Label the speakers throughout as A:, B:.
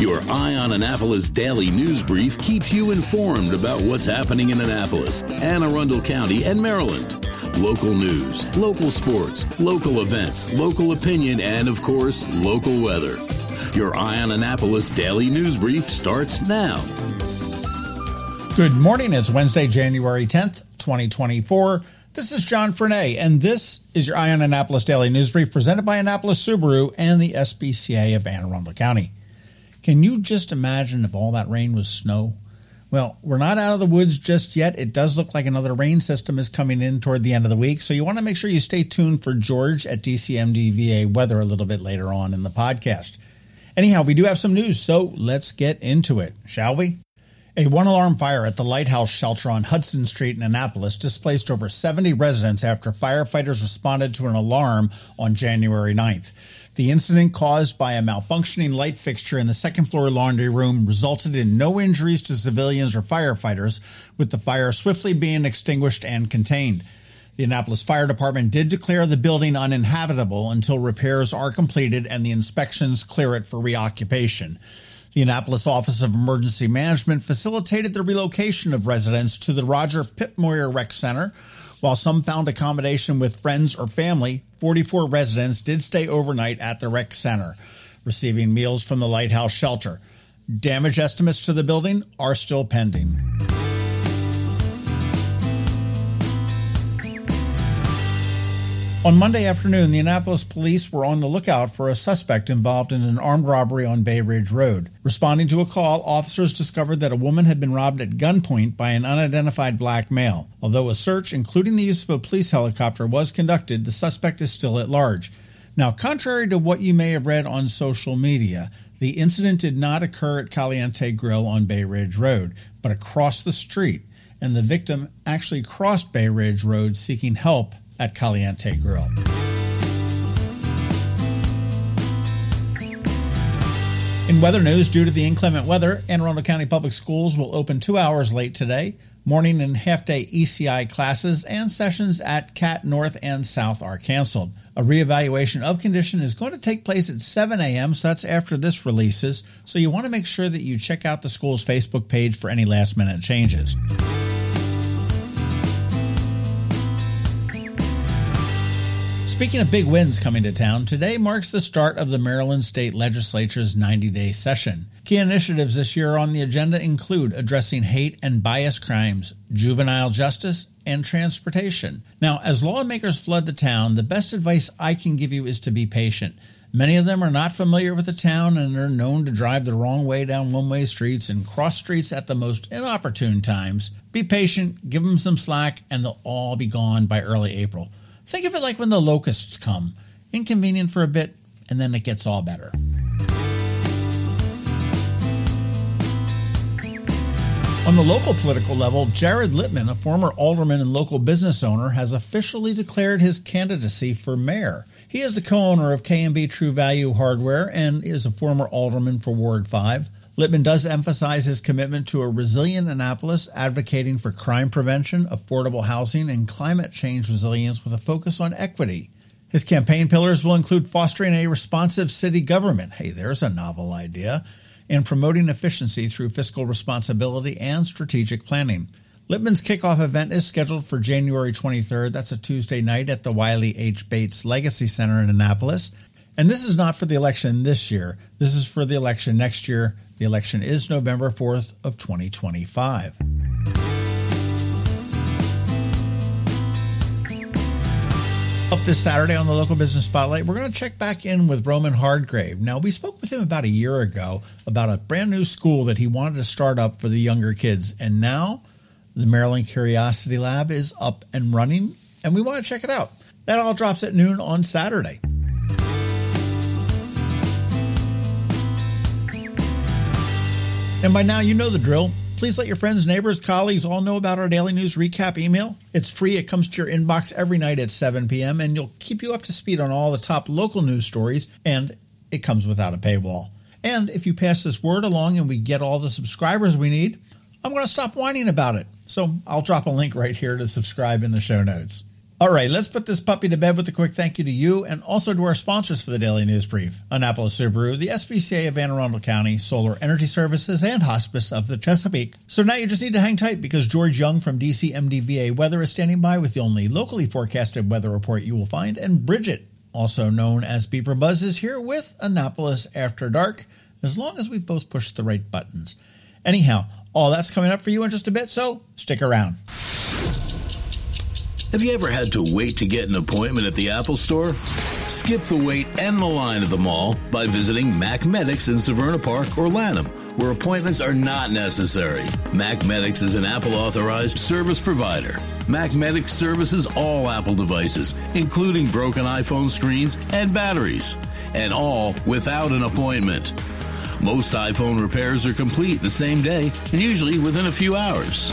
A: Your Eye on Annapolis daily news brief keeps you informed about what's happening in Annapolis, Anne Arundel County, and Maryland. Local news, local sports, local events, local opinion, and of course, local weather. Your Eye on Annapolis daily news brief starts now.
B: Good morning. It's Wednesday, January 10th, 2024. This is John Frenaye, and this is your Eye on Annapolis Daily News Brief presented by Annapolis Subaru and the SPCA of Anne Arundel County. Can you just imagine if all that rain was snow? Well, we're not out of the woods just yet. It does look like another rain system is coming in toward the end of the week. So you want to make sure you stay tuned for George at DCMDVA weather a little bit later on in the podcast. Anyhow, we do have some news, so let's get into it, shall we? A one alarm fire at the Lighthouse Shelter on Hudson Street in Annapolis displaced over 70 residents after firefighters responded to an alarm on January 9th. The incident caused by a malfunctioning light fixture in the second floor laundry room resulted in no injuries to civilians or firefighters, with the fire swiftly being extinguished and contained. The Annapolis Fire Department did declare the building uninhabitable until repairs are completed and the inspections clear it for reoccupation. The Annapolis Office of Emergency Management facilitated the relocation of residents to the Roger Pip Moyer Rec Center, while some found accommodation with friends or family, 44 residents did stay overnight at the rec center, receiving meals from the lighthouse shelter. Damage estimates to the building are still pending. On Monday afternoon, the Annapolis police were on the lookout for a suspect involved in an armed robbery on Bay Ridge Road. Responding to a call, officers discovered that a woman had been robbed at gunpoint by an unidentified black male. Although a search, including the use of a police helicopter, was conducted, the suspect is still at large. Now, contrary to what you may have read on social media, the incident did not occur at Caliente Grill on Bay Ridge Road, but across the street, and the victim actually crossed Bay Ridge Road seeking help at Caliente Grill. In weather news, due to the inclement weather, Anne Arundel County Public Schools will open two hours late today. Morning and half day ECI classes and sessions at CAT North and South are canceled. A reevaluation of condition is going to take place at 7 a.m., so that's after this releases. So you want to make sure that you check out the school's Facebook page for any last minute changes. Speaking of big wins coming to town, today marks the start of the Maryland State Legislature's 90 day session. Key initiatives this year on the agenda include addressing hate and bias crimes, juvenile justice, and transportation. Now, as lawmakers flood the town, the best advice I can give you is to be patient. Many of them are not familiar with the town and are known to drive the wrong way down one way streets and cross streets at the most inopportune times. Be patient, give them some slack, and they'll all be gone by early April. Think of it like when the locusts come inconvenient for a bit, and then it gets all better. On the local political level, Jared Littmann, a former alderman and local business owner, has officially declared his candidacy for mayor. He is the co owner of K&B True Value Hardware and is a former alderman for Ward 5. Littmann does emphasize his commitment to a resilient Annapolis, advocating for crime prevention, affordable housing, and climate change resilience with a focus on equity. His campaign pillars will include fostering a responsive city government. Hey, there's a novel idea. And promoting efficiency through fiscal responsibility and strategic planning. Littmann's kickoff event is scheduled for January 23rd. That's a Tuesday night at the Wiley H. Bates Legacy Center in Annapolis. And this is not for the election this year. This is for the election next year. The election is November 4th of 2025. Up this Saturday on the local business spotlight, we're going to check back in with Roman Hardgrave. Now, we spoke with him about a year ago about a brand new school that he wanted to start up for the younger kids. And now the Maryland Curiosity Lab is up and running, and we want to check it out. That all drops at noon on Saturday. And by now, you know the drill. Please let your friends, neighbors, colleagues all know about our daily news recap email. It's free, it comes to your inbox every night at 7 p.m., and you'll keep you up to speed on all the top local news stories, and it comes without a paywall. And if you pass this word along and we get all the subscribers we need, I'm going to stop whining about it. So I'll drop a link right here to subscribe in the show notes. All right, let's put this puppy to bed with a quick thank you to you and also to our sponsors for the Daily News Brief Annapolis Subaru, the SPCA of Anne Arundel County, Solar Energy Services, and Hospice of the Chesapeake. So now you just need to hang tight because George Young from DCMDVA Weather is standing by with the only locally forecasted weather report you will find, and Bridget, also known as BeeprBuzz, is here with Annapolis After Dark, as long as we both push the right buttons. Anyhow, all that's coming up for you in just a bit, so stick around.
A: Have you ever had to wait to get an appointment at the Apple Store? Skip the wait and the line at the mall by visiting MacMedics in Severna Park or Lanham, where appointments are not necessary. MacMedics is an Apple authorized service provider. MacMedics services all Apple devices, including broken iPhone screens and batteries, and all without an appointment. Most iPhone repairs are complete the same day and usually within a few hours.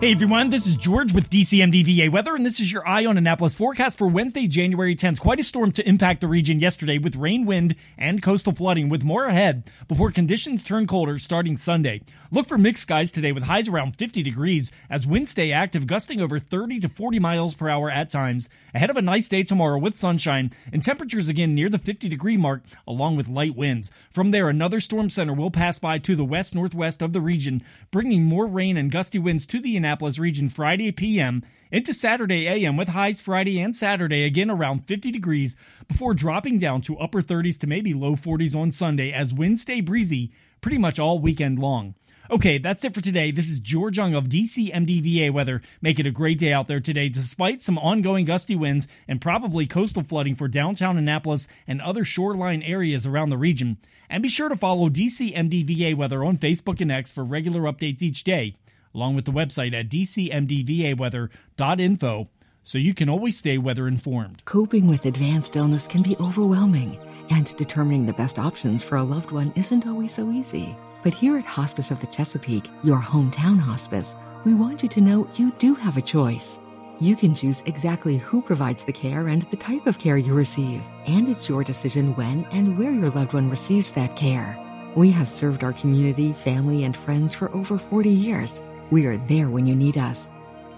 C: Hey everyone, this is George with DCMDVA Weather, and this is your Eye on Annapolis forecast for Wednesday, January 10th. Quite a storm to impact the region yesterday with rain, wind, and coastal flooding, with more ahead before conditions turn colder starting Sunday. Look for mixed skies today with highs around 50 degrees as winds stay active, gusting over 30 to 40 miles per hour at times. Ahead of a nice day tomorrow with sunshine and temperatures again near the 50 degree mark, along with light winds. From there, another storm center will pass by to the west northwest of the region, bringing more rain and gusty winds to the Annapolis region Friday p.m. into Saturday a.m. with highs Friday and Saturday again around 50 degrees before dropping down to upper 30s to maybe low 40s on Sunday as winds stay breezy pretty much all weekend long. Okay, that's it for today. This is George Young of DC MDVA Weather. Make it a great day out there today, despite some ongoing gusty winds and probably coastal flooding for downtown Annapolis and other shoreline areas around the region. And be sure to follow DC MDVA Weather on Facebook and X for regular updates each day, along with the website at dcmdvaweather.info so you can always stay weather informed.
D: Coping with advanced illness can be overwhelming, and determining the best options for a loved one isn't always so easy. But here at Hospice of the Chesapeake, your hometown hospice, we want you to know you do have a choice. You can choose exactly who provides the care and the type of care you receive, and it's your decision when and where your loved one receives that care. We have served our community, family, and friends for over 40 years. We are there when you need us.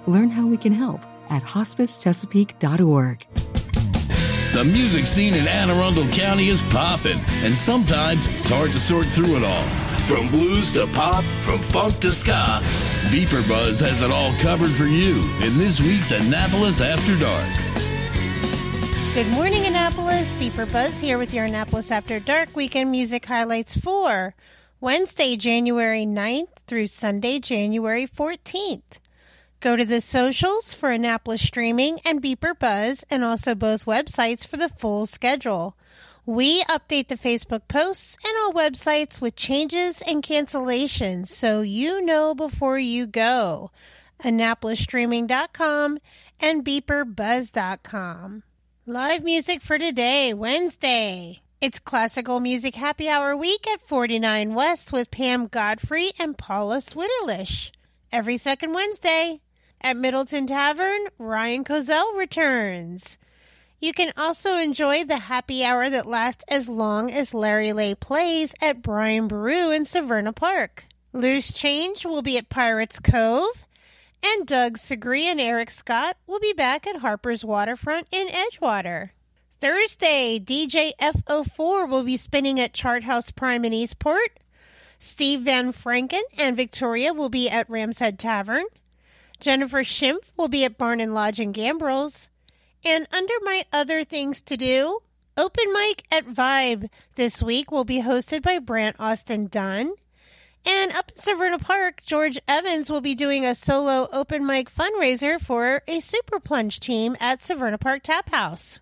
D: Learn how we can help at hospicechesapeake.org.
A: The music scene in Anne Arundel County is popping, and sometimes it's hard to sort through it all. From blues to pop, from funk to ska, BeeprBuzz has it all covered for you in this week's Annapolis After Dark.
E: Good morning, Annapolis. BeeprBuzz here with your Annapolis After Dark weekend music highlights for Wednesday, January 9th through Sunday, January 14th. Go to the socials for Annapolis Streaming and BeeprBuzz, and also both websites for the full schedule. We update the Facebook posts and our websites with changes and cancellations so you know before you go. AnnapolisStreaming.com and BeeprBuzz.com. Live music for today, Wednesday. It's Classical Music Happy Hour Week at 49 West with Pam Godfrey and Paula Switterlish. Every second Wednesday. At Middleton Tavern, Ryan Cozell returns. You can also enjoy the happy hour that lasts as long as Larry Lay plays at Brian Boru in Severna Park. Loose Change will be at Pirates Cove, and Doug Segree and Eric Scott will be back at Harper's Waterfront in Edgewater. Thursday, DJ FO4 will be spinning at Chart House Prime in Eastport. Steve Van Franken and Victoria will be at Ram's Head Tavern. Jennifer Schimpf will be at Barn and Lodge in Gambrills. And under my other things to do, Open Mic at Vibe this week will be hosted by Brant Austin Dunn. And up in Severna Park, George Evans will be doing a solo open mic fundraiser for a Super Plunge team at Severna Park Tap House.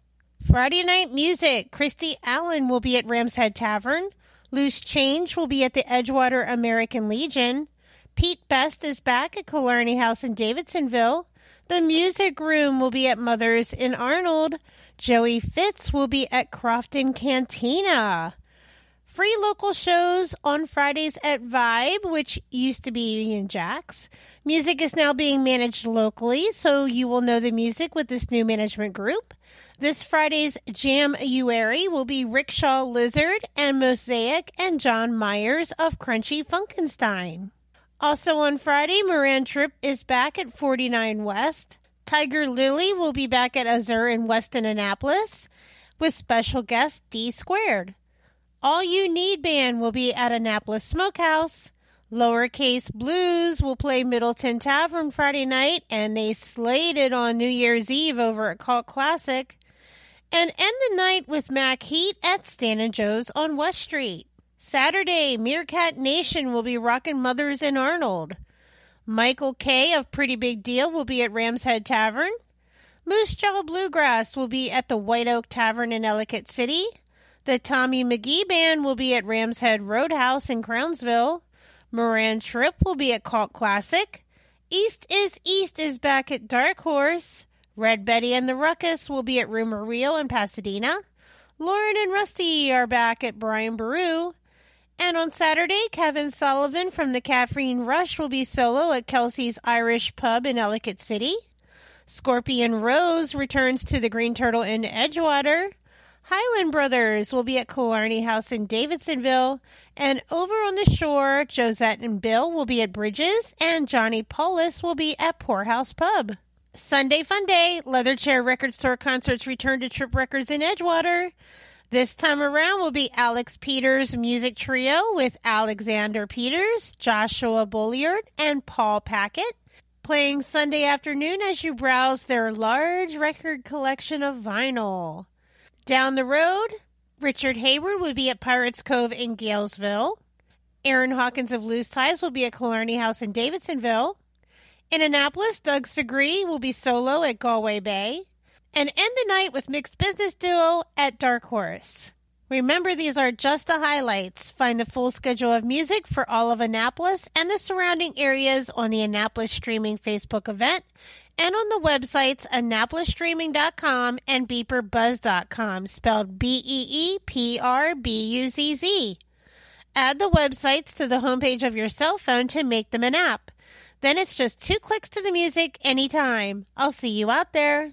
E: Friday night music, Christy Allen will be at Ram's Head Tavern. Loose Change will be at the Edgewater American Legion. Pete Best is back at Killarney House in Davidsonville. The Music Room will be at Mother's in Arnold. Joey Fitz will be at Crofton Cantina. Free local shows on Fridays at Vibe, which used to be Union Jacks. Music is now being managed locally, so you will know the music with this new management group. This Friday's Jam Uary will be Rickshaw Lizard and Mosaic and John Myers of Crunchy Funkenstein. Also on Friday, Moran Tripp is back at 49 West. Tiger Lily will be back at Azure in Westin Annapolis with special guest D Squared. All You Need Band will be at Annapolis Smokehouse. Lowercase Blues will play Middleton Tavern Friday night, and they slated on New Year's Eve over at Cult Classic. And end the night with Mac Heat at Stan and Joe's on West Street. Saturday, Meerkat Nation will be rocking Mothers and Arnold. Michael K. of Pretty Big Deal will be at Ram's Head Tavern. Moose Jaw Bluegrass will be at the White Oak Tavern in Ellicott City. The Tommy McGee Band will be at Ram's Head Roadhouse in Crownsville. Moran Tripp will be at Cult Classic. East is East is back at Dark Horse. Red Betty and the Ruckus will be at Rumor in Pasadena. Lauren and Rusty are back at Brian Boru. And on Saturday, Kevin Sullivan from the Caffeine Rush will be solo at Kelsey's Irish Pub in Ellicott City. Scorpion Rose returns to the Green Turtle in Edgewater. Highland Brothers will be at Killarney House in Davidsonville. And over on the shore, Josette and Bill will be at Bridges, and Johnny Paulus will be at Poorhouse Pub. Sunday Fun Day, Leather Chair Record Store concerts return to Trip Records in Edgewater. This time around will be Alex Peters Music Trio with Alexander Peters, Joshua Bulliard, and Paul Packett. Playing Sunday afternoon as you browse their large record collection of vinyl. Down the road, Richard Hayward will be at Pirates Cove in Galesville. Aaron Hawkins of Loose Ties will be at Killarney House in Davidsonville. In Annapolis, Doug Segree will be solo at Galway Bay. And end the night with Mixed Business Duo at Dark Horse. Remember, these are just the highlights. Find the full schedule of music for all of Annapolis and the surrounding areas on the Annapolis Streaming Facebook event and on the websites AnnapolisStreaming.com and BeeprBuzz.com, spelled B E E P R B U Z Z. Add the websites to the homepage of your cell phone to make them an app. Then it's just two clicks to the music anytime. I'll see you out there.